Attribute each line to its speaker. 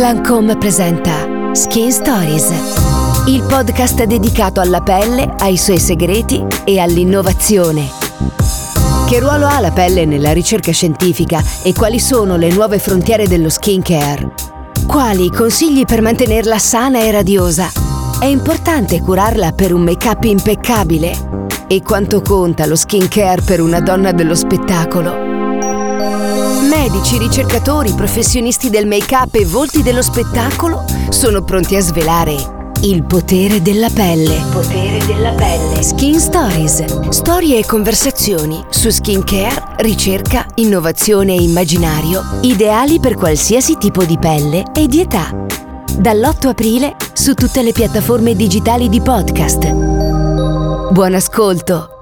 Speaker 1: Lancome presenta Skin Stories, il podcast dedicato alla pelle, ai suoi segreti e all'innovazione. Che ruolo ha la pelle nella ricerca scientifica e quali sono le nuove frontiere dello skincare? Quali consigli per mantenerla sana e radiosa? È importante curarla per un make-up impeccabile? E quanto conta lo skincare per una donna dello spettacolo? Medici, ricercatori, professionisti del make-up e volti dello spettacolo sono pronti a svelare il potere della pelle. Il potere della pelle. Skin Stories. Storie e conversazioni su skincare, ricerca, innovazione e immaginario, ideali per qualsiasi tipo di pelle e di età. Dall'8 aprile su tutte le piattaforme digitali di podcast. Buon ascolto!